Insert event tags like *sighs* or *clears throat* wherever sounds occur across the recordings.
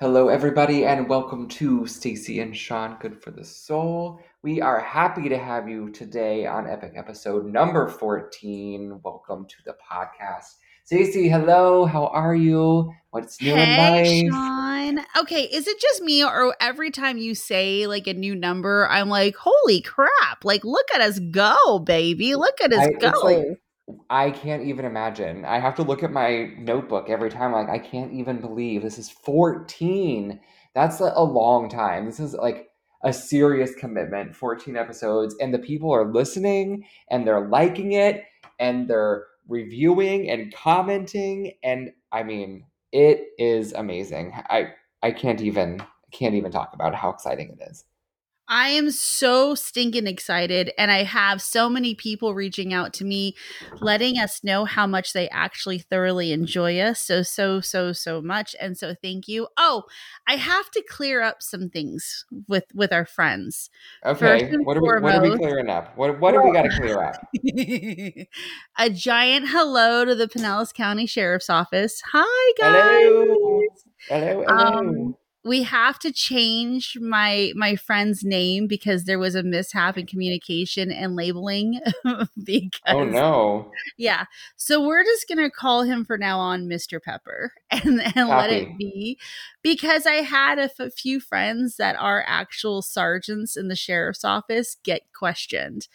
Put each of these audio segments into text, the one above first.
Hello, everybody, and welcome to Stacy and Sean Good for the Soul. We are happy to have you today on Epic episode number 14. Welcome to the podcast. Stacy, hello, how are you? What's new Hey, in life? Sean. Okay, is it just me or every time you say like a new number, I'm like, holy crap, like look at us go, baby. Look at us I, go. like I can't even imagine. I have to look at my notebook every time. Like, I can't even believe this is 14. That's a long time. This is like a serious commitment, 14 episodes, and the people are listening and they're liking it and they're reviewing and commenting. And I mean, it is amazing. I I can't even can't even talk about how exciting it is. I am so stinking excited, and I have so many people reaching out to me, letting us know how much they actually thoroughly enjoy us. So, so, so, so much, and so thank you. Oh, I have to clear up some things with with our friends. Okay, what are we what are we clearing up? What what do we got to clear up? *laughs* a giant hello to the Pinellas County Sheriff's Office. Hi, Hello. guys. Hello, Um, hello. We have to change my my friend's name because there was a mishap in communication and labeling *laughs* because Oh no. yeah so we're just gonna call him for now on mr pepper *laughs* and and let it be because i had a f- few friends that are actual sergeants in the sheriff's office get questioned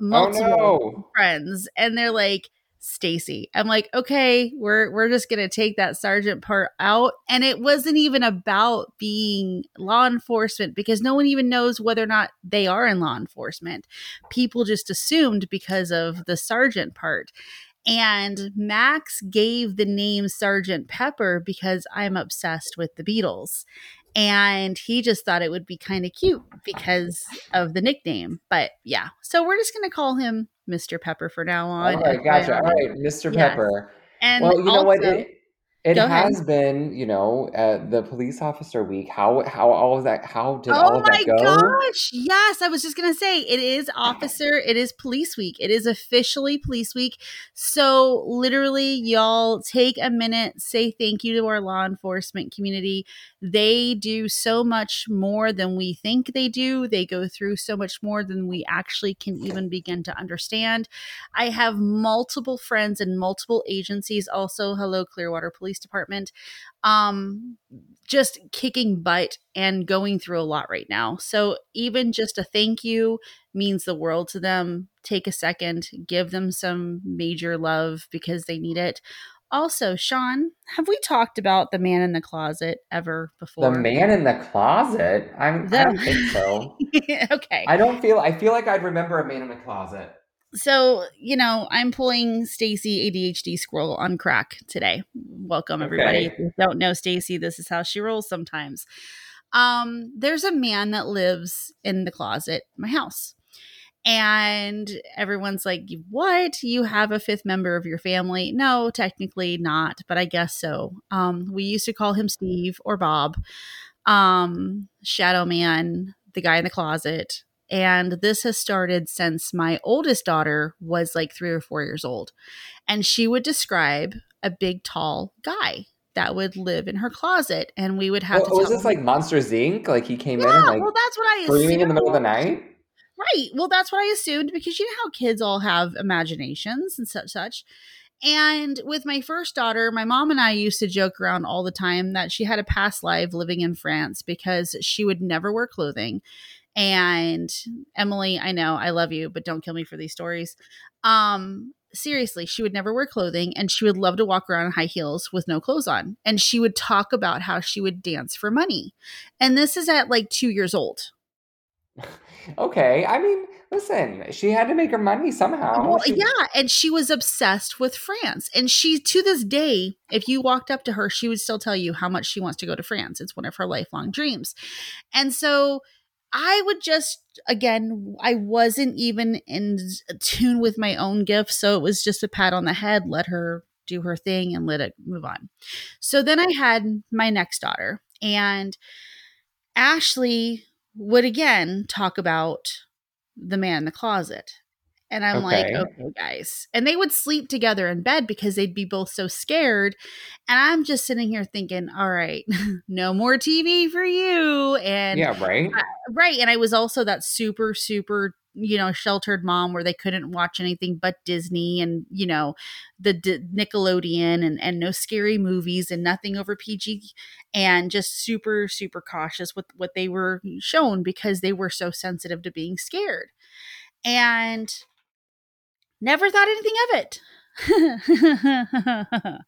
Oh multiple no. friends and they're like Stacy. I'm like, okay, we're we're just gonna take that sergeant part out. And it wasn't even about being law enforcement because no one even knows whether or not they are in law enforcement. People just assumed because of the sergeant part. And Max gave the name Sergeant Pepper because I'm obsessed with the Beatles. And he just thought it would be kind of cute because of the nickname. But yeah, so we're just going to call him Mr. Pepper for now oh on. right, gotcha. All right, Mr. Yes. Pepper. And Well, you know what? It it go ahead. has been, you know, uh, the police officer week. How how all of that? How did all Oh of my that go? gosh. Yes, I was just going to say it is officer, it is police week. It is officially police week. So, literally, y'all take a minute, say thank you to our law enforcement community. They do so much more than we think they do. They go through so much more than we actually can even begin to understand. I have multiple friends in multiple agencies. Also, hello, Clearwater Police Department. Um, just kicking butt and going through a lot right now. So even just a thank you means the world to them. Take a second, give them some major love because they need it. Also, Sean, have we talked about the man in the closet ever before The man in the closet? I'm I don't think so. *laughs* okay. I don't feel I feel like I'd remember a man in the closet. So, you know, I'm pulling Stacy ADHD squirrel on crack today. Welcome everybody. If Okay. you don't know Stacy, this is how she rolls sometimes. Um, there's a man that lives in the closet in my house. And everyone's like, What? You have a fifth member of your family? No, technically not, but I guess so. Um, we used to call him Steve or Bob, um, Shadow Man, the guy in the closet. And this has started since my oldest daughter was like three or four years old. And she would describe a big, tall guy that would live in her closet. And we would have Well, to was tell this him, like Monsters Inc? Like he came in and Yeah, like well, that's what I screaming in the middle of the assumed. night? Right. Well, that's what I assumed because you know how kids all have imaginations and such such. And with my first daughter, my mom and I used to joke around all the time that she had a past life living in France because she would never wear clothing. And Emily, I know I love you, but don't kill me for these stories. Um, seriously, she would never wear clothing and she would love to walk around in high heels with no clothes on. And she would talk about how she would dance for money. And this is at like two years old. *laughs* Okay. I mean, listen, she had to make her money somehow. Well, She yeah, and she was obsessed with France. And she, to this day, if you walked up to her, she would still tell you how much she wants to go to France. It's one of her lifelong dreams. And so I would just, again, I wasn't even in tune with my own gifts. So it was just a pat on the head, let her do her thing and let it move on. So then I had my next daughter, and Ashley would again talk about the man in the closet. And I'm Okay. like, okay, guys. And they would sleep together in bed because they'd be both so scared. And I'm just sitting here thinking, all right, *laughs* no more TV for you. And yeah, right? right. And I was also that super, super, you know, sheltered mom where they couldn't watch anything but Disney and, you know, the D- Nickelodeon and, and no scary movies and nothing over PG and just super, super cautious with what they were shown because they were so sensitive to being scared. And never thought anything of it. *laughs*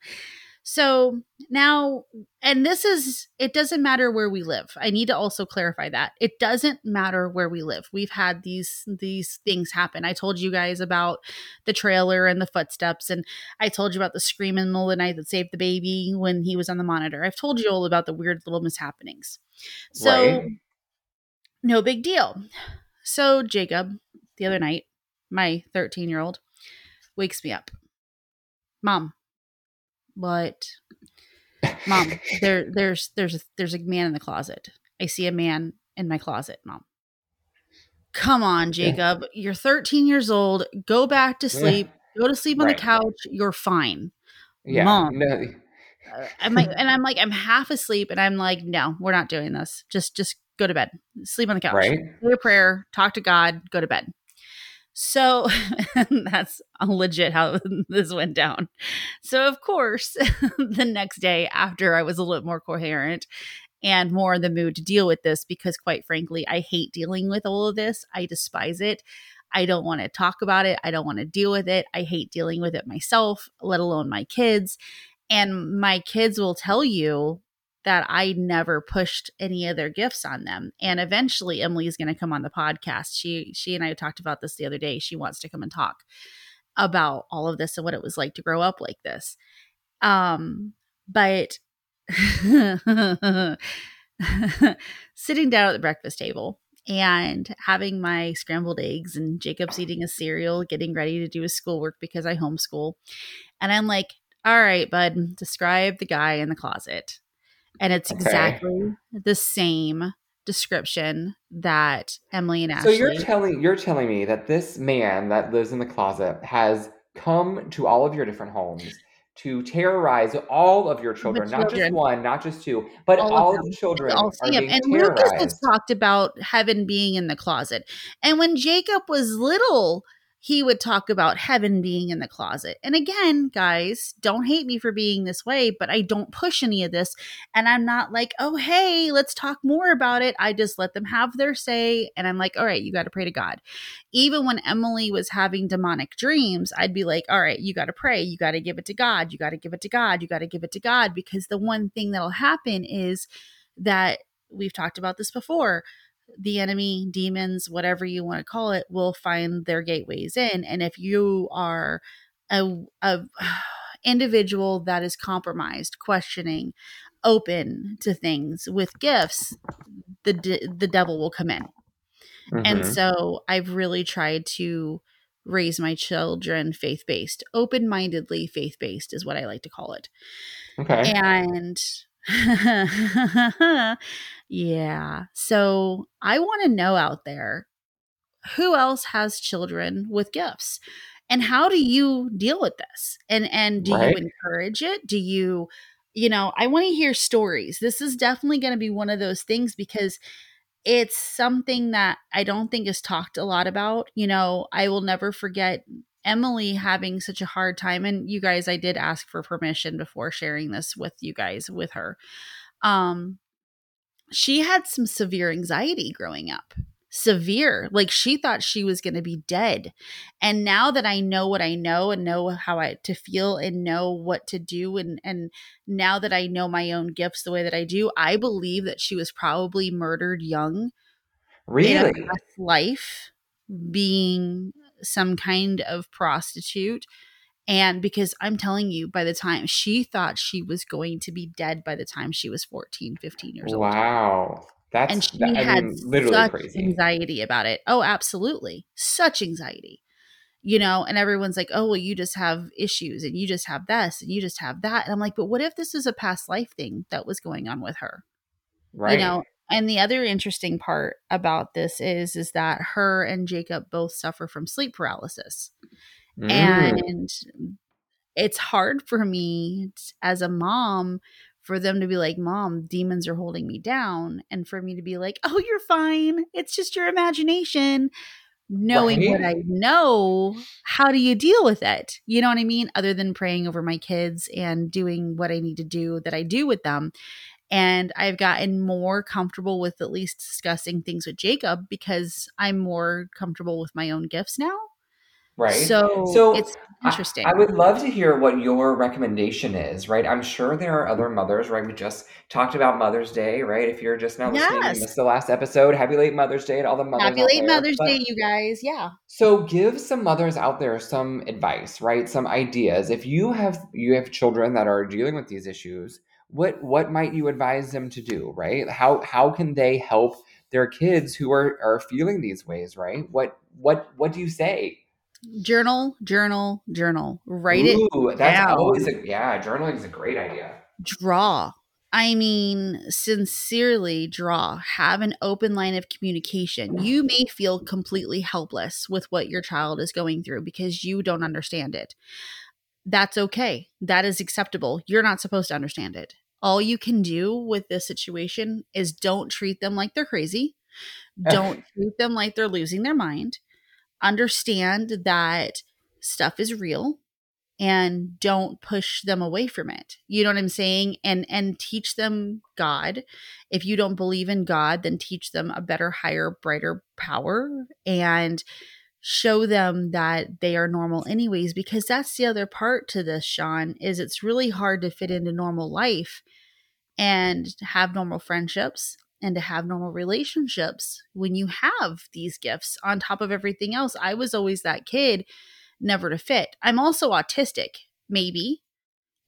so now, and this is, it doesn't matter where we live. I need to also clarify that it doesn't matter where we live. We've had these these things happen. I told you guys about the trailer and the footsteps, and I told you about the scream in the middle of the night that saved the baby when he was on the monitor. I've told you all about the weird little mishappenings. So right? no big deal. So Jacob, the other night, my 13 year old, wakes me up. Mom, what? Mom, *laughs* there, there's, there's, a, there's a man in the closet. I see a man in my closet. Mom, come on, Jacob. You're 13 years old. Go back to sleep. Go to sleep on Right. the couch. You're fine. Yeah. Mom. No, Uh, I'm like, and I'm like, I'm half asleep, and I'm like, no, we're not doing this. Just, just go to bed. Sleep on the couch right? say a prayer, talk to God, go to bed. So *laughs* that's legit how *laughs* this went down. So, of course, *laughs* the next day after I was a little more coherent and more in the mood to deal with this, because quite frankly, I hate dealing with all of this. I despise it. I don't want to talk about it. I don't want to deal with it. I hate dealing with it myself, let alone my kids. And my kids will tell you that I never pushed any of their gifts on them. And eventually Emily's going to come on the podcast. She she and I talked about this the other day. She wants to come and talk about all of this and what it was like to grow up like this. Um but *laughs* sitting down at the breakfast table and having my scrambled eggs and Jacob's eating a cereal, getting ready to do his schoolwork because I homeschool. And I'm like, all right, bud, describe the guy in the closet. And it's Okay. exactly the same description that Emily and Ashley. So you're telling you're telling me that this man that lives in the closet has come to all of your different homes to terrorize all of your children, not just one, not just two, but All all, of the children all are being And Lucas has talked about heaven being in the closet. And when Jacob was little, he would talk about heaven being in the closet. And again, guys, don't hate me for being this way, but I don't push any of this. And I'm not like, oh, hey, let's talk more about it. I just let them have their say. And I'm like, all right, you got to pray to God. Even when Emily was having demonic dreams, I'd be like, all right, you got to pray. You got to give it to God. You got to give it to God. You got to give it to God. Because the one thing that'll happen is that we've talked about this before the enemy, demons, whatever you want to call it, will find their gateways in. And if you are a, a *sighs* individual that is compromised, questioning, open to things with gifts, the de- the devil will come in. And Mhm. so I've really tried to raise my children faith based, open mindedly faith based is what I like to call it. okay. And *laughs* yeah. So I want to know out there who else has children with gifts and how do you deal with this? And and do Right. you encourage it? Do you you know, I want to hear stories. This is definitely going to be one of those things because it's something that I don't think is talked a lot about. You know, I will never forget Emily having such a hard time and you guys I did ask for permission before sharing this with you guys with her. Um she had some severe anxiety growing up. Severe. Like she thought she was going to be dead. And now that I know what I know and know how I to feel and know what to do and and now that I know my own gifts the way that I do, I believe that she was probably murdered young Really? life being some kind of prostitute. And because i'm telling you by the time she thought she was going to be dead by the time she was 14 15 years old. Wow. That's and she that- had mean, literally such crazy. anxiety about it. Oh absolutely. Such anxiety. You know and everyone's like oh well you just have issues and you just have this and you just have that. And i'm like but what if this is a past life thing that was going on with her? Right. you know And the other interesting part about this is is that her and Jacob both suffer from sleep paralysis. Mm. And it's hard for me as a mom for them to be like, Mom, demons are holding me down. And for me to be like, Oh, you're fine. It's just your imagination. Knowing what I know, how do you deal with it? You know what I mean? Other than praying over my kids and doing what I need to do that I do with them. And I've gotten more comfortable with at least discussing things with Jacob because I'm more comfortable with my own gifts now. Right. So So it's interesting. I would love to hear what your recommendation is, right? I'm sure there are other mothers, right? We just talked about Mother's Day, right? If you're just now listening and you missed the last episode, happy late Mother's Day to all the mothers Happy late there. Mother's Day, you guys. Yeah. so give some mothers out there some advice, right? Some ideas. If you have you have children that are dealing with these issues, what what might you advise them to do, right? How how can they help their kids who are are feeling these ways, right? What what what do you say? Journal, journal, journal. Write it Ooh, that's always a yeah, journaling is a great idea. Draw. I mean, sincerely draw. Have an open line of communication. You may feel completely helpless with what your child is going through because you don't understand it. That's okay. That is acceptable. You're not supposed to understand it. All you can do with this situation is don't treat them like they're crazy. *laughs* Don't treat them like they're losing their mind. Understand that stuff is real and don't push them away from it. You know what I'm saying? And and teach them God. If you don't believe in God, then teach them a better, higher, brighter power and show them that they are normal anyways because that's the other part to this, Sean, is it's really hard to fit into normal life and have normal friendships and to have normal relationships when you have these gifts on top of everything else. I was always that kid never to fit. I'm also autistic, maybe.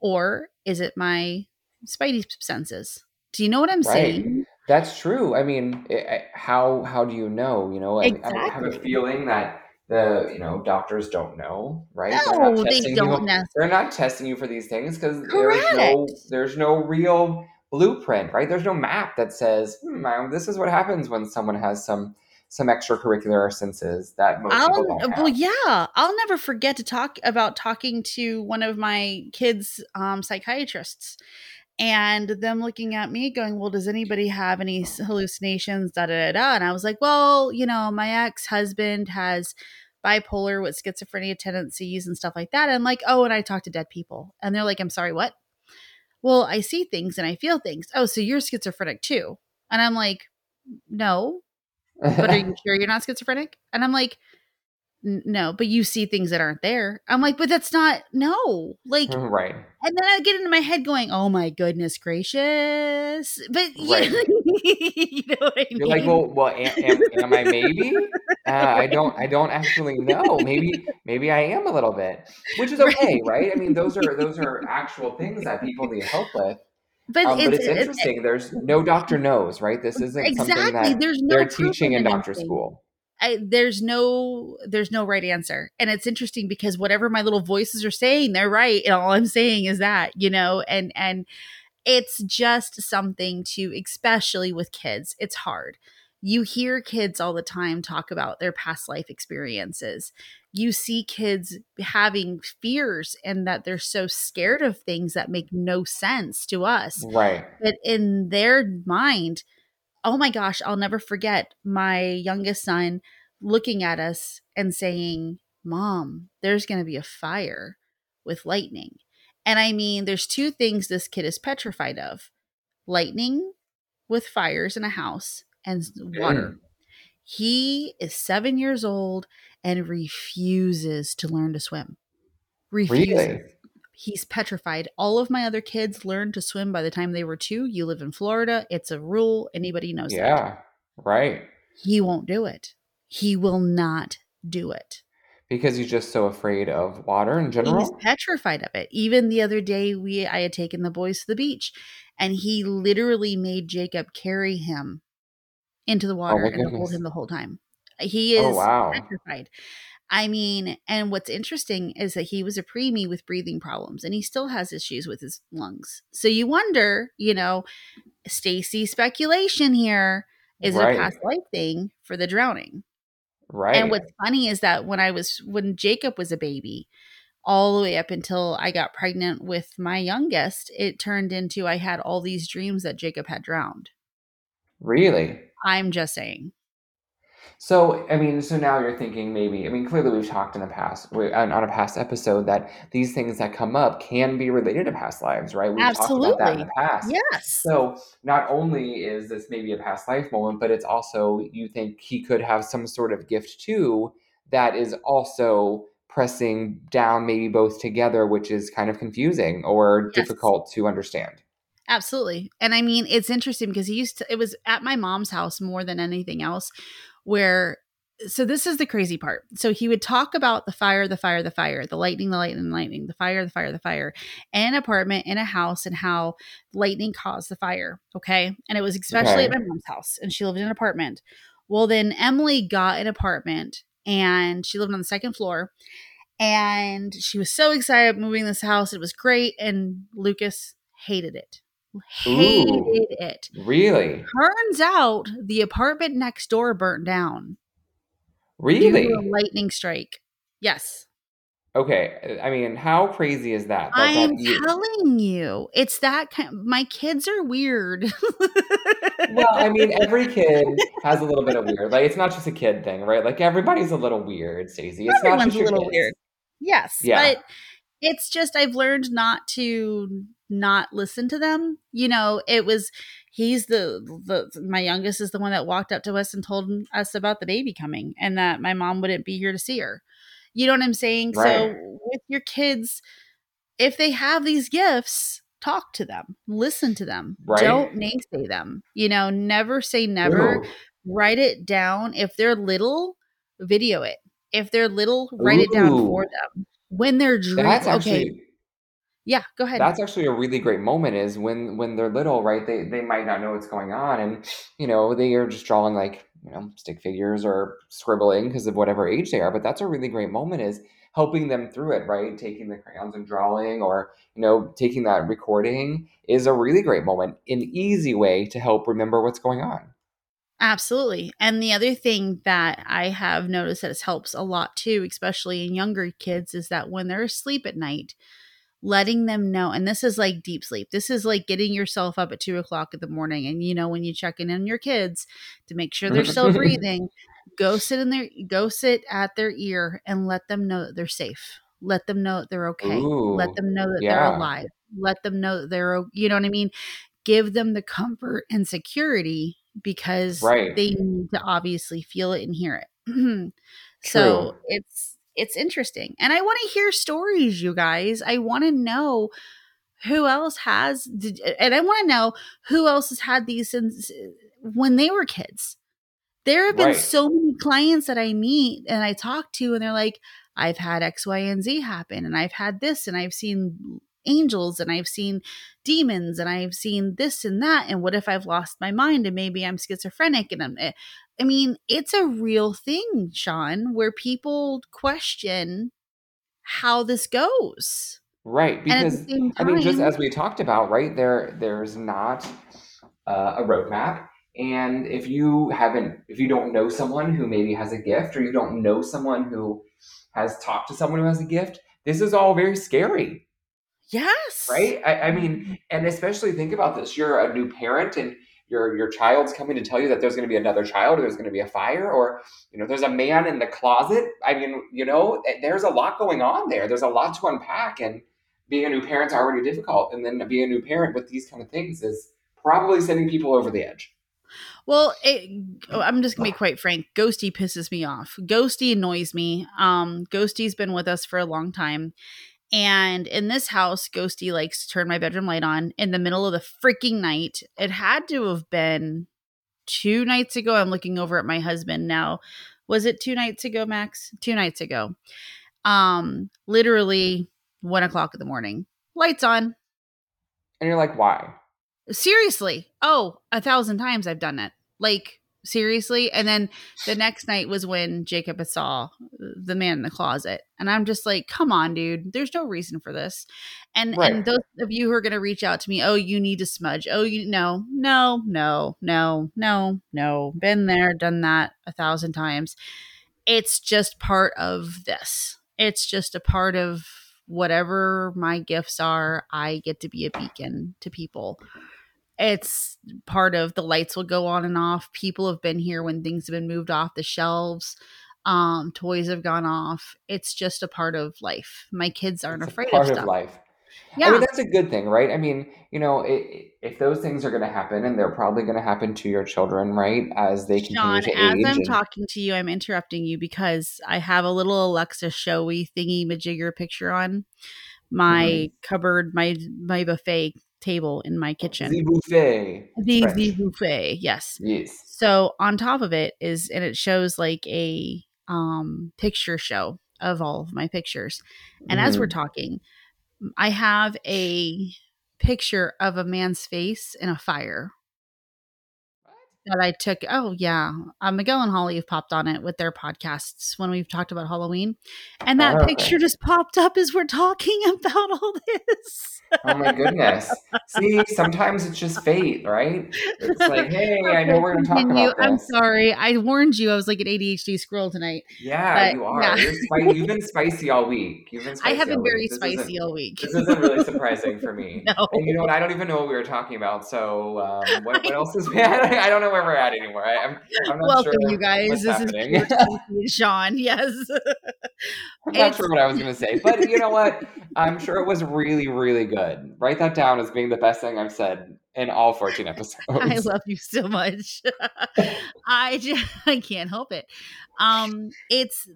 Or is it my spidey senses? Do you know what I'm Right. saying? That's true. I mean, i I how how do you know? You know, I I have a feeling that the, you know, doctors don't know, right? They're not No, they don't you nec- they're not testing you for these things because there's no there's no real blueprint, right? There's no map that says, "Hmm, I- this is what happens when someone has some some extracurricular senses that most I'll people don't well, yeah, I'll never forget to talk about talking to one of my kids' um, psychiatrists and them looking at me going, Well, does anybody have any hallucinations? Da da da da. And I was like, Well, you know, my ex husband has bipolar with schizophrenia tendencies and stuff like that. And like, Oh, and I talk to dead people. And they're like, I'm sorry, what? Well, I see things and I feel things. Oh, so you're schizophrenic too. And I'm like, No, but are you *laughs* sure you're not schizophrenic? And I'm like, No, but you see things that aren't there. I'm like, But that's not, no. Like, Right. And then I get into my head going, "Oh my goodness gracious!" But you, Right. *laughs* you know what I mean? You're like, well, well, am, am, am I maybe? Uh, I don't, I don't actually know. Maybe, maybe I am a little bit, which is *laughs* okay, right? I mean, those are those are actual things that people need help with. But Um, but it's it's it, interesting. There's no doctor knows, right? This isn't something exactly. that There's no they're teaching in doctor anything. school. I, there's no there's no right answer, and it's interesting because whatever my little voices are saying, they're right, and all I'm saying is that you know, and and it's just something to especially with kids it's hard. You hear kids all the time talk about their past life experiences. You see kids having fears and that they're so scared of things that make no sense to us. Right. but in their mind oh my gosh i'll never forget my youngest son looking at us and saying mom there's going to be a fire with lightning and i mean there's two things this kid is petrified of lightning with fires in a house and water. Mm, He is seven years old and refuses to learn to swim. Refuses. really? He's petrified. All of my other kids learned to swim by the time they were two. You live in Florida. It's a rule. Anybody knows that. Yeah. Right. He won't do it. He will not do it. Because he's just so afraid of water in general. He's petrified of it. Even the other day, we I had taken the boys to the beach, and he literally made Jacob carry him into the Oh water my and hold him the whole time. He Oh is wow. petrified. I mean, and what's interesting is that he was a preemie with breathing problems, and he still has issues with his lungs. So you wonder, you know, Stacy speculation here is it a past life thing for the drowning. Right. And what's funny is that when I was when Jacob was a baby, all the way up until I got pregnant with my youngest, it turned into I had all these dreams that Jacob had drowned. really? I'm just saying. So, I mean, so now you're thinking maybe, I mean, clearly we've talked in the past, we- on on a past episode, that these things that come up can be related to past lives, right? We've talked about that in the past. Yes. So, not only is this maybe a past life moment, but it's also, you think he could have some sort of gift too that is also pressing down maybe both together, which is kind of confusing or Yes. difficult to understand. Absolutely. And I mean, it's interesting because he used to, it was at my mom's house more than anything else, where, so this is the crazy part. So he would talk about the fire, the fire, the fire, the lightning, the lightning, the lightning, the fire, the fire, the fire, an apartment, in a house, and how lightning caused the fire. Okay. And it was especially at my mom's house, and she lived in an apartment. Well, then Emily got an apartment and she lived on the second floor. And she was so excited moving this house. It was great. And Lucas hated it. Hated it. Really? Turns out the apartment next door burnt down Really? a lightning strike. Yes. Okay. I mean, how crazy is that? That- that I'm you- telling you, it's that kind. My kids are weird. well, I mean, every *laughs* kid has a little bit of weird. Like, it's not just a kid thing, right? Like, everybody's a little weird, Stacy. It's not Everyone's just a little kids. weird. Yes, Yeah. but it's just I've learned not to not listen to them. You know, it was he's the the my youngest is the one that walked up to us and told us about the baby coming and that my mom wouldn't be here to see her. You know what I'm saying? Right. So with your kids, if they have these gifts, talk to them, listen to them. Right. Don't naysay them. You know, never say never Ooh. write it down. If they're little, video it. If they're little, write it down for them. When they're dreaming, okay, actually yeah, go ahead. that's actually a really great moment is when when they're little, right? They they might not know what's going on and you know, they are just drawing like, you know, stick figures or scribbling because of whatever age they are, but that's a really great moment is helping them through it, right? Taking the crayons and drawing or, you know, taking that recording is a really great moment, an easy way to help remember what's going on. Absolutely. And the other thing that I have noticed that helps a lot too, especially in younger kids, is that when they're asleep at night, letting them know, and this is like deep sleep. This is like getting yourself up at two o'clock in the morning. And you know, when you check in on your kids to make sure they're still *laughs* breathing, go sit in their go sit at their ear and let them know that they're safe. Let them know that they're okay. let them know that yeah. they're alive. Let them know that they're you know what I mean? Give them the comfort and security because Right. they need to obviously feel it and hear it. *clears throat* so it's it's interesting. And I want to hear stories, you guys. I want to know who else has did, and I want to know who else has had these since when they were kids. There have been Right. so many clients that I meet and I talk to, and they're like, I've had X, Y, and Z happen, and I've had this, and I've seen angels, and I've seen demons, and I've seen this and that. And what if I've lost my mind and maybe I'm schizophrenic? And I'm, eh, I mean, it's a real thing, Sean, where people question how this goes. Right, And at the because same I mean, just as we talked about, right there, there's not uh, a roadmap, and if you haven't, if you don't know someone who maybe has a gift, or you don't know someone who has talked to someone who has a gift, this is all very scary, Yes. right? I, I mean, and especially think about this: you're a new parent, and your your child's coming to tell you that there's going to be another child, or there's going to be a fire, or you know, there's a man in the closet. I mean, you know, eh, there's a lot going on there. There's a lot to unpack, and being a new parent's already difficult, and then being a new parent with these kind of things is probably sending people over the edge. Well, it, oh, I'm just gonna be quite frank. Ghosty pisses me off. Ghosty annoys me. Um, Ghosty's been with us for a long time, and in this house, Ghosty likes to turn my bedroom light on in the middle of the freaking night. It had to have been two nights ago. I'm looking over at my husband now. Was it two nights ago, Max? Two nights ago. Um, literally one o'clock in the morning. Lights on. And you're like, why? Seriously. Oh, a thousand times I've done it. Like, seriously. And then the next night was when Jacob saw the man in the closet. And I'm just like, come on, dude. There's no reason for this. And Right. and those of you who are gonna reach out to me, oh, you need to smudge. Oh, you no, no, no, no, no, no. Been there, done that a thousand times. It's just part of this. It's just a part of whatever my gifts are. I get to be a beacon to people it's part of the lights will go on and off. People have been here when things have been moved off the shelves. Um, toys have gone off. It's just a part of life. My kids aren't It's a afraid part of of stuff. life. I Yeah, mean, that's a good thing, right? I mean, you know, i if those things are going to happen, and they're probably going to happen to your children, right, as they continue Sean, to as age, I'm and talking to you, I'm interrupting you because I have a little Alexa showy thingy majigger picture on my Mhm. cupboard, my my buffet table in my kitchen. the buffet. The the buffet, yes. Yes. So on top of it is, and it shows like a um picture show of all of my pictures. And as we're Mhm. talking, I have a picture of a man's face in a fire that I took. Oh yeah, uh, Miguel and Holly have popped on it with their podcasts when we've talked about Halloween, and that Oh, okay. picture just popped up as we're talking *laughs* about all this. Oh my goodness. See, sometimes it's just fate, right? It's like, *laughs* hey, I know we're going to talk about I'm sorry. I warned you. I was like an ADHD squirrel tonight. Yeah, But, you are. yeah. You're spi- *laughs* you've been spicy all week. You've been I have been very week. Spicy all week. This isn't really surprising for me. No. And you know what? I don't even know what we were talking about. So um, what, what else is? I don't know where we're at anymore. I, I'm, I'm not Welcome, sure you guys. This happening. is *laughs* Sean. Yes. I'm not It's- sure what I was going to say, but you know what? I'm sure it was really, really good. Write that down as being the best thing I've said in all 14 episodes. I love you so much. *laughs* I just, *laughs* I can't help it. Um, it's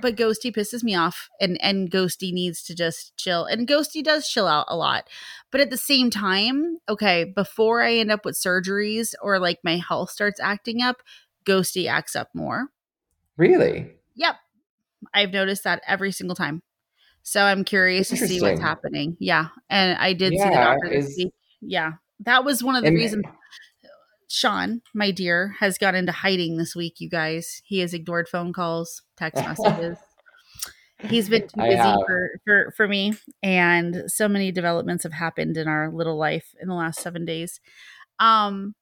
but Ghosty pisses me off, and and Ghosty needs to just chill, and Ghosty does chill out a lot, but at the same time, okay, before I end up with surgeries or like my health starts acting up, Ghosty acts up more. really? Yep, I've noticed that every single time. So I'm curious to see what's happening. Yeah, and I did see the doctor is- Yeah, that was one of the And- reasons. Sean, my dear, has got into hiding this week, you guys. He has ignored phone calls, text *laughs* messages. He's been too busy for, for, for me, and so many developments have happened in our little life in the last seven days. Um,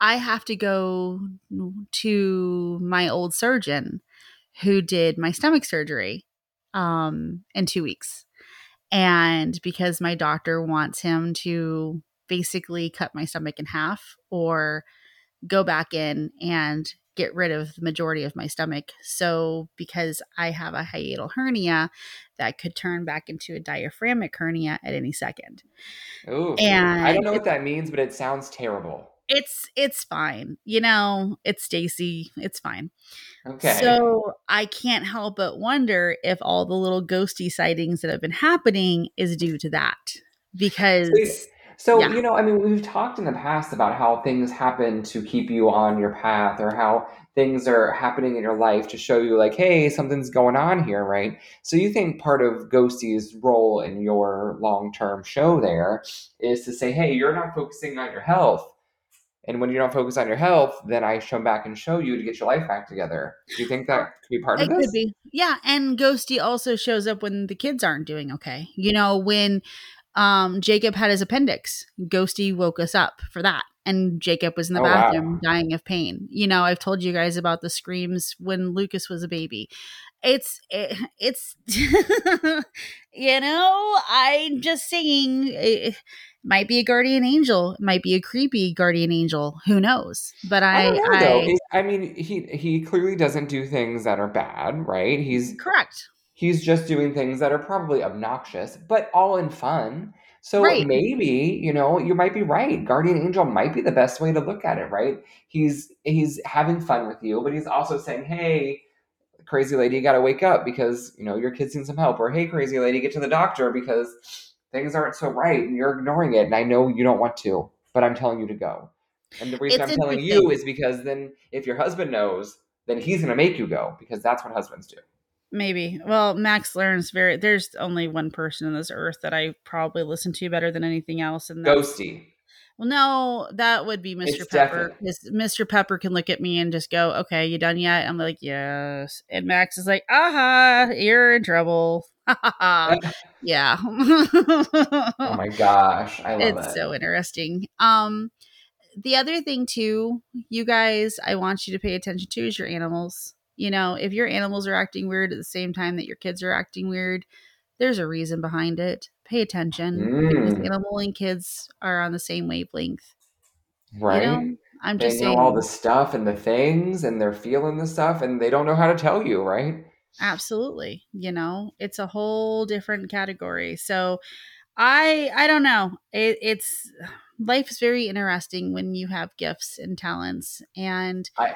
I have to go to my old surgeon who did my stomach surgery um, in two weeks. And because my doctor wants him to basically cut my stomach in half or go back in and get rid of the majority of my stomach. So, because I have a hiatal hernia that could turn back into a diaphragmic hernia at any second. Ooh, And I don't know what that means, but it sounds terrible. It's it's fine. You know, it's Stacy. It's fine. Okay. So I can't help but wonder if all the little ghosty sightings that have been happening is due to that. Because So, Yeah. you know, I mean, we've talked in the past about how things happen to keep you on your path or how things are happening in your life to show you, like, hey, something's going on here, right? So, you think part of Ghosty's role in your long term show there is to say, hey, you're not focusing on your health. And when you don't focus on your health, then I come back and show you to get your life back together. Do you think that could be part it of this? could be. Yeah. And Ghosty also shows up when the kids aren't doing okay. You know, when um Jacob had his appendix, Ghosty woke us up for that. And Jacob was in the Oh, wow. bathroom dying of pain. You know, I've told you guys about the screams when Lucas was a baby. It's it, it's *laughs* you know, I'm just saying it might be a guardian angel, it might be a creepy guardian angel, who knows? But I I know, I. It- I mean, he he clearly doesn't do things that are bad, right? He's correct. He's just doing things that are probably obnoxious, but all in fun. So Right. maybe, you know, you might be right. Guardian Angel might be the best way to look at it, right? He's he's having fun with you, but he's also saying, "Hey, crazy lady, you got to wake up because, you know, your kid's need some help." Or, "Hey, crazy lady, get to the doctor because things aren't so right and you're ignoring it and I know you don't want to, but I'm telling you to go." And the reason It's I'm telling you is because then if your husband knows, then he's going to make you go because that's what husbands do. Maybe. Well, Max learns very. There's only one person on this earth that I probably listen to better than anything else, and Ghosty. Well, no, that would be Mr. It's Pepper. Mr. Pepper can look at me and just go, "Okay, you done yet?" I'm like, "Yes." And Max is like, "Aha, you're in trouble." *laughs* yeah. oh my *laughs* gosh, I love it's it. so interesting. Um, the other thing too, you guys, I want you to pay attention to is your animals. You know, if your animals are acting weird at the same time that your kids are acting weird, there's a reason behind it. Pay attention because Mm. animal and kids are on the same wavelength. right? You know, I'm they just know saying. all the stuff and the things, and they're feeling the stuff, and they don't know how to tell you, right? absolutely you know it's a whole different category so i i don't know it, it's life is very interesting when you have gifts and talents and I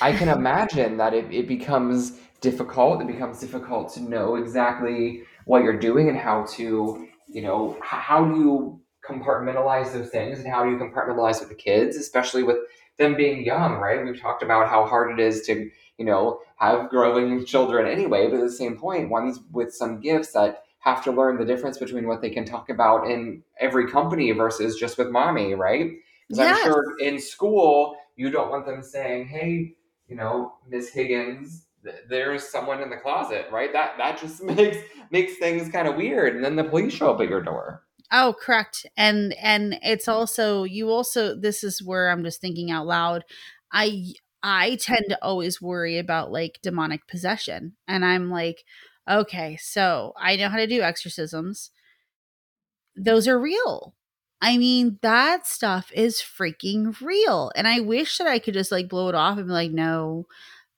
I can imagine that it, it becomes difficult. It becomes difficult to know exactly what you're doing and how to, you know, how do you compartmentalize those things and how do you compartmentalize with the kids, especially with them being young, right? We've talked about how hard it is to, you know, have growing children anyway, but at the same point, ones with some gifts that have to learn the difference between what they can talk about in every company versus just with mommy, right? Because I'm sure in school, you don't want them saying, hey, you know, Miss Higgins, th- there's someone in the closet, right? That that just *laughs* makes makes things kind of weird, and then the police show up at your door. Oh, correct. And and it's also you also this is where I'm just thinking out loud. I I tend to always worry about like demonic possession. And I'm like, okay, so I know how to do exorcisms. Those are real. I mean, that stuff is freaking real. And I wish that I could just like blow it off and be like, no,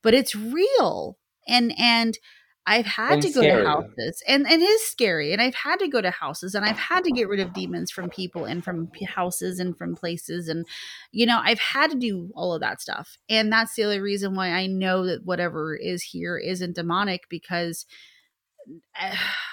but it's real. And and I've had And to go scary. to houses and, and it is scary. And I've had to go to houses and I've had to get rid of demons from people and from houses and from places. And, you know, I've had to do all of that stuff. And that's the only reason why I know that whatever is here isn't demonic because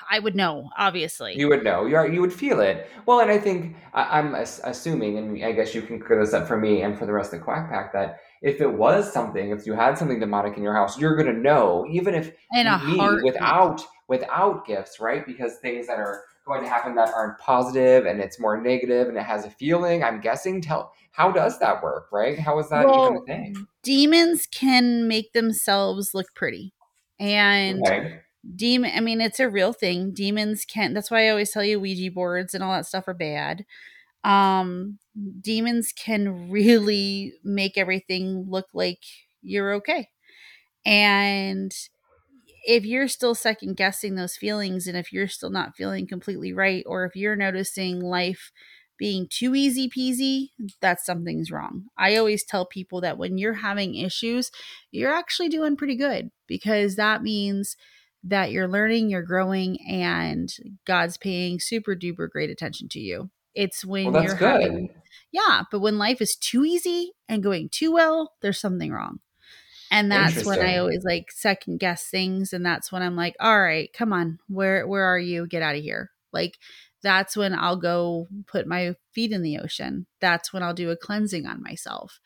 I would know, obviously. You would know. You are, you would feel it. Well, and I think I, I'm assuming, and I guess you can clear this up for me and for the rest of the Quack Pack, that if it was something, if you had something demonic in your house, you're gonna know, even if in a me without without gifts, right? Because things that are going to happen that aren't positive and it's more negative and it has a feeling. I'm guessing. Tell how does that work, right? How is that even a thing? demons can make themselves look pretty. And Okay. Demon i mean it's a real thing. Demons can that's why i always tell you ouija boards and all that stuff are bad. Um demons can really make everything look like you're okay. And if you're still second guessing those feelings and if you're still not feeling completely right or if you're noticing life being too easy peasy that's something's wrong. I always tell people that when you're having issues you're actually doing pretty good because that means that you're learning you're growing and god's paying super duper great attention to you it's when Well, you're good. having yeah but when life is too easy and going too well there's something wrong and that's when I always like second guess things, and that's when I'm like, all right, come on, where where are you? Get out of here. Like that's when I'll go put my feet in the ocean. That's when I'll do a cleansing on myself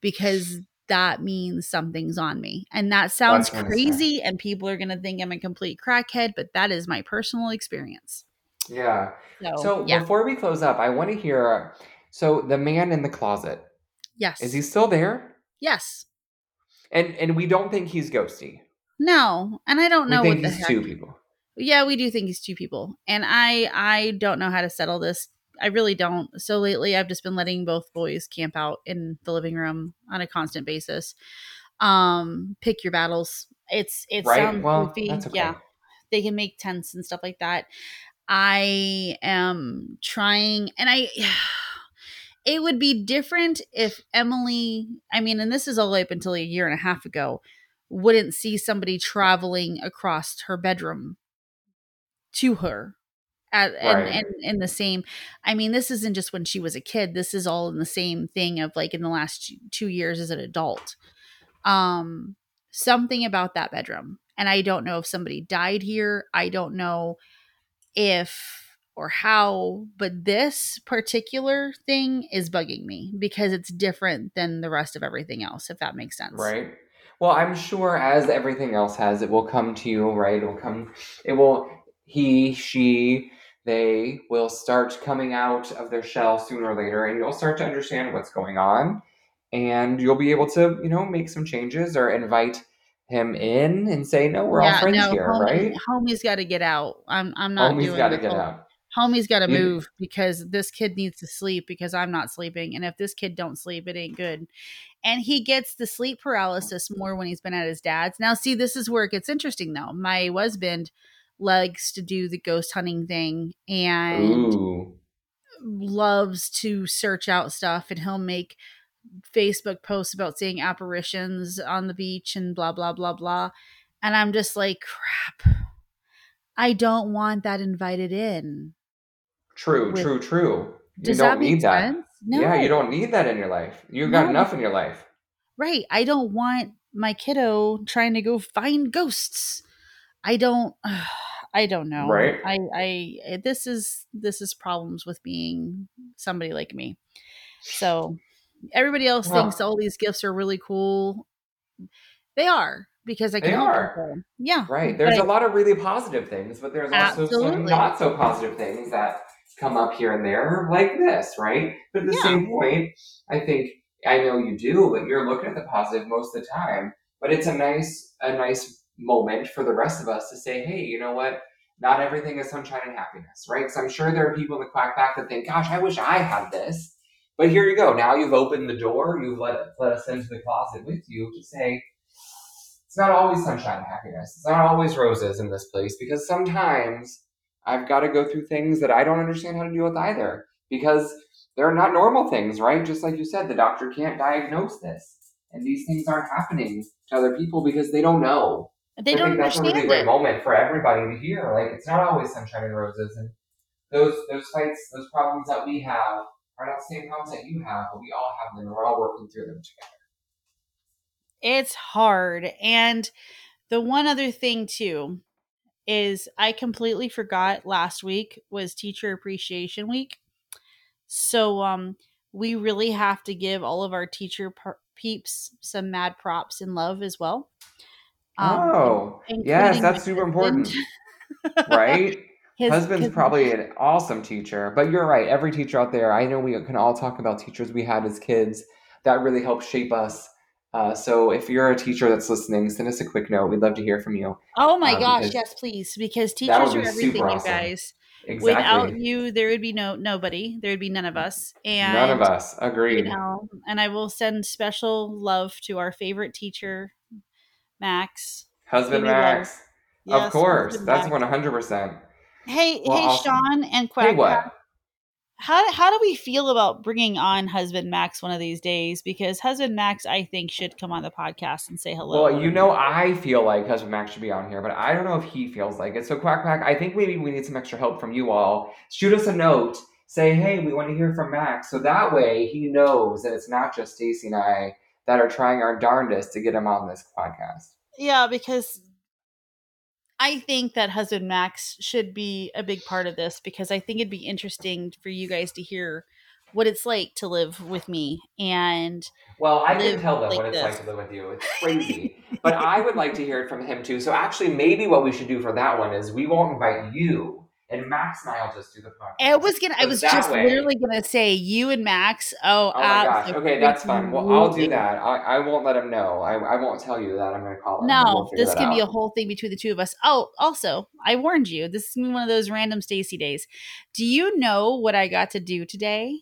because that means something's on me. And that oh, sounds I say. crazy, and people are gonna think I'm a complete crackhead, but that is my personal experience. Yeah. So, So yeah, before we close up, I want to hear. So the man in the closet yes, is he still there? yes, And and we don't think he's ghosty. no, and I don't We know think what the he's two people. yeah we do think he's two people and i i don't know how to settle this i really don't. So lately i've just been letting both boys camp out in the living room on a constant basis. Um pick your battles. It's it Right? sounds Well, goofy. okay. yeah. They can make tents and stuff like that. I am trying and i *sighs* it would be different if emily i mean and this is all up until a year and a half ago wouldn't see somebody traveling across her bedroom to her at, and, Right. and in the same i mean this isn't just when she was a kid this is all in the same thing of like in the last two- two years as an adult um something about that bedroom and i don't know if somebody died here i don't know if or how but this particular thing is bugging me because it's different than the rest of everything else if that makes sense Right. Well, I'm sure as everything else has, it will come to you, right? It will come. It will. He, she, they will start coming out of their shell sooner or later and you'll start to understand what's going on and you'll be able to you know make some changes or invite him in and say no we're all friends here homie, right Homie's got to get out. I'm I'm not homie's got to get out Homie's got to move because this kid needs to sleep because I'm not sleeping, and if this kid don't sleep, it ain't good. And he gets the sleep paralysis more when he's been at his dad's. Now, see, this is where it gets interesting, though. My husband likes to do the ghost hunting thing and ooh loves to search out stuff, and he'll make Facebook posts about seeing apparitions on the beach and blah blah blah blah. And I'm just like, crap. I don't want that invited in. true with- true true you Does don't that need that? No. yeah you don't need that in your life you've got No. enough in your life Right. I don't want my kiddo trying to go find ghosts. I don't *sighs* I don't know. Right. I I eh, this is this is problems with being somebody like me. So everybody else Well- thinks all these gifts are really cool. They are because I They can help are. Yeah. Right. There's but- a lot of really positive things, but there's also some not so positive things that come up here and there, like this, right? But at the Yeah. same point, I think I know you do, but you're looking at the positive most of the time. But it's a nice a nice moment for the rest of us to say, hey, you know what? Not everything is sunshine and happiness, right? So I'm sure there are people in the quack back that think, gosh, I wish I had this. But here you go. Now you've opened the door. You've let let us into the closet with you to say, it's not always sunshine and happiness. It's not always roses in this place because sometimes I've got to go through things that I don't understand how to deal with either because they're not normal things, right? Just like you said, the doctor can't diagnose this. And these things aren't happening to other people because they don't know. They I don't think that's a really understand great it. moment for everybody to hear. Like it's not always sunshine and roses, and those those fights, those problems that we have are not the same problems that you have, but we all have them, and we're all working through them together. It's hard. And the one other thing too is I completely forgot last week was teacher appreciation week. So um we really have to give all of our teacher peeps some mad props and love as well. Um, oh, yes, that's super important, *laughs* right? His- Husband's his- probably an awesome teacher, but you're right. Every teacher out there, I know we can all talk about teachers we had as kids that really helped shape us. Uh, so if you're a teacher that's listening, send us a quick note. We'd love to hear from you. Oh my uh, gosh, yes, please, because teachers are everything, super you guys. Exactly. Without you, there would be no nobody. There would be none of us. And None of us. you Agreed. know and i will send special love to our favorite teacher max Husband. Max. Yes, of course. That's 100%. hey Well, hey awesome. sean and quack Hey, what? how, how do we feel about bringing on husband max one of these days because husband max i think should come on the podcast and say hello Well, you know, I feel like Husband Max should be on here, but I don't know if he feels like it. So, Quack Quack, I think maybe we need some extra help from you all. Shoot us a note. Say, hey, we want to hear from Max. So that way he knows that it's not just Stacy and I that are trying our darndest to get him on this podcast. Yeah because i think that husband max should be a big part of this because i think it'd be interesting for you guys to hear what it's like to live with me and Well, I can tell them like what it's this. like to live with you. It's *laughs* crazy. but I would like to hear it from him too. So actually, maybe what we should do for that one is we won't invite you, and Max and I will just do the podcast. I was gonna. I was just way- literally gonna say you and Max. Oh, Oh my gosh. Okay, that's fine. Well, I'll do that. I, I won't let him know. I, I won't tell you that. I'm going to call him. No, we'll this can be a whole thing between the two of us. Oh, also, I warned you. This is gonna be one of those random Stacy days. Do you know what I got to do today?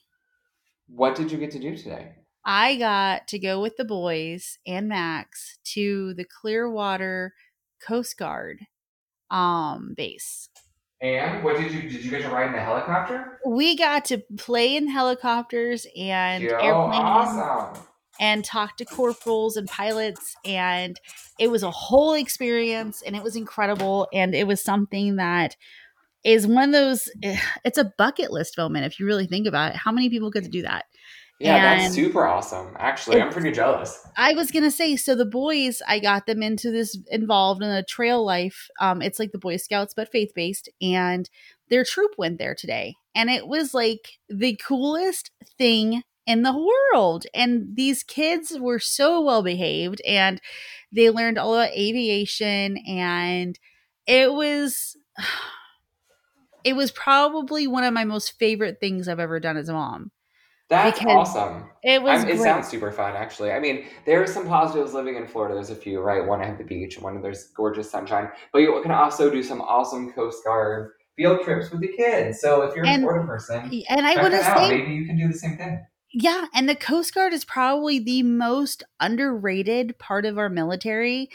What did you get to do today? I got to go with the boys and Max to the Clearwater Coast Guard um base. And what did you did you get to ride in a helicopter? We got to play in helicopters and Yo, airplanes. awesome. and talk to corporals and pilots and it was a whole experience and it was incredible and it was something that is one of those eh, it's a bucket list moment if you really think about it how many people get to do that Yeah, And that's super awesome. Actually, I'm pretty jealous. i was gonna say so the boys i got them into this involved in a Trail Life um it's like the boy scouts but faith-based and their troop went there today and it was like the coolest thing in the world and these kids were so well behaved and they learned all about aviation and it was *sighs* it was probably one of my most favorite things I've ever done as a mom. That's Because awesome. It was I'm, it sounds super fun, actually. I mean, there are some positives living in Florida. There's a few, right? One, I have the beach. One, there's gorgeous sunshine. But you can also do some awesome Coast Guard field trips with the kids. So if you're a And- Florida person, and I check want to that out. say Maybe you can do the same thing. Yeah, and the Coast Guard is probably the most underrated part of our military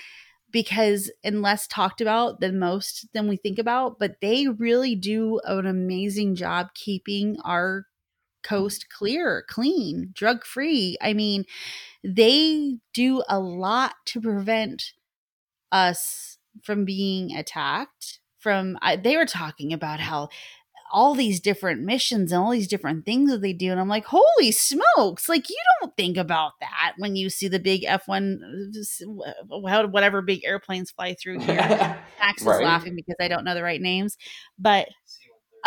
because and less talked about than most than we think about, but they really do an amazing job keeping our coast clear, clean, drug free. I mean, they do a lot to prevent us from being attacked. From I, they were talking about how all these different missions and all these different things that they do, and I'm like, holy smokes! Like you don't think about that when you see the big F one, uh, how whatever big airplanes fly through here. *laughs* Max is Right. laughing because I don't know the right names, but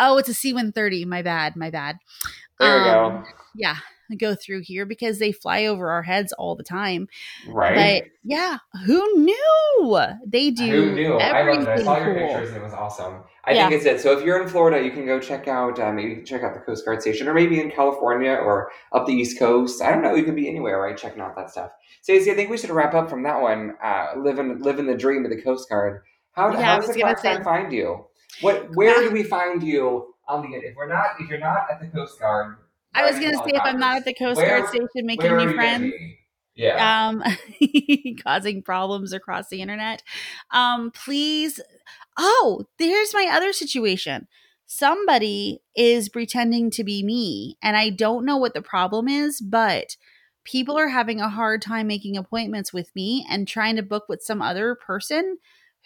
oh, it's a C one thirty. My bad, my bad. there we Um, go. Yeah, go through here because they fly over our heads all the time. Right? But yeah, who knew? They do Who knew? I loved it. I saw your cool. pictures and it was awesome. I Yeah. think it's it. So if you're in Florida, you can go check out uh, maybe you check out the Coast Guard station, or maybe in California or up the East Coast. I don't know. You can be anywhere, right? Checking out that stuff. Stacy, I think we should wrap up from that one. Uh, living living the dream of the Coast Guard. How, Yeah, how does the Fan say- find you? What? Where do we find you on the? Internet? If we're not, if you're not at the Coast Guard, I was gonna say if I'm not at the Coast Where- Guard station making new friends. Yeah. um, *laughs* causing problems across the internet, um, please. Oh, there's my other situation. Somebody is pretending to be me, and I don't know what the problem is, but people are having a hard time making appointments with me and trying to book with some other person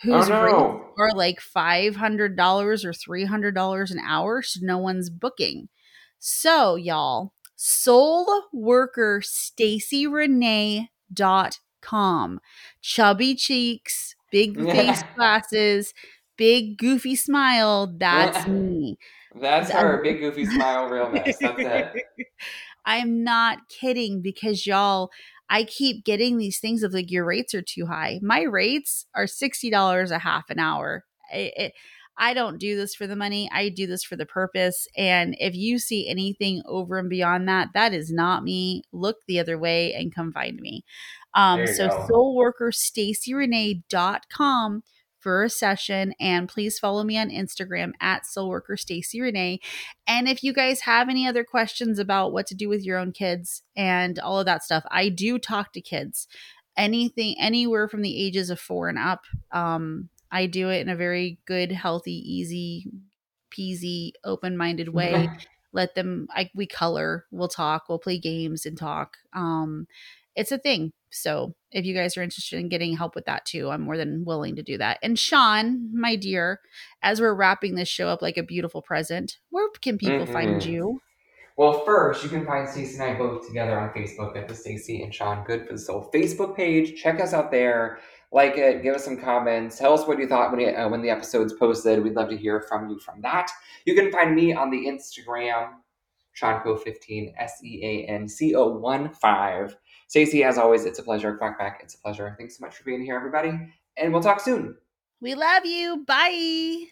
whose oh rates are like $500 or $300 an hour, so no one's booking. So, y'all, soul worker Stacy com. Chubby cheeks, big *laughs* face glasses, big goofy smile. That's *laughs* me. That's her big goofy smile realness. That's it. *laughs* I'm not kidding because y'all, I keep getting these things of like your rates are too high. My rates are sixty dollars a half an hour. It, it, I don't do this for the money. I do this for the purpose. And if you see anything over and beyond that, that is not me. Look the other way and come find me. Um, so go. soulworkerstacyrenee.com for a session and please follow me on Instagram at soulworker Stacy Renee. And if you guys have any other questions about what to do with your own kids and all of that stuff, I do talk to kids. Anything anywhere from the ages of 4 and up. Um I do it in a very good, healthy, easy peasy, open-minded way let them I, we color we'll talk we'll play games and talk um it's a thing so if you guys are interested in getting help with that too i'm more than willing to do that and sean my dear as we're wrapping this show up like a beautiful present where can people find Mhm. you Well, first, you can find Stacy and I both together on Facebook at the Stacy and Sean Good for the Soul Facebook page. Check us out there. Like it, give us some comments. Tell us what you thought when, you, uh, when the episode's posted. We'd love to hear from you from that. You can find me on the Instagram, Seanco15, S E A N C O 1 5. Stacy, as always, it's a pleasure. Quack back, it's a pleasure. Thanks so much for being here, everybody. And we'll talk soon. we love you bye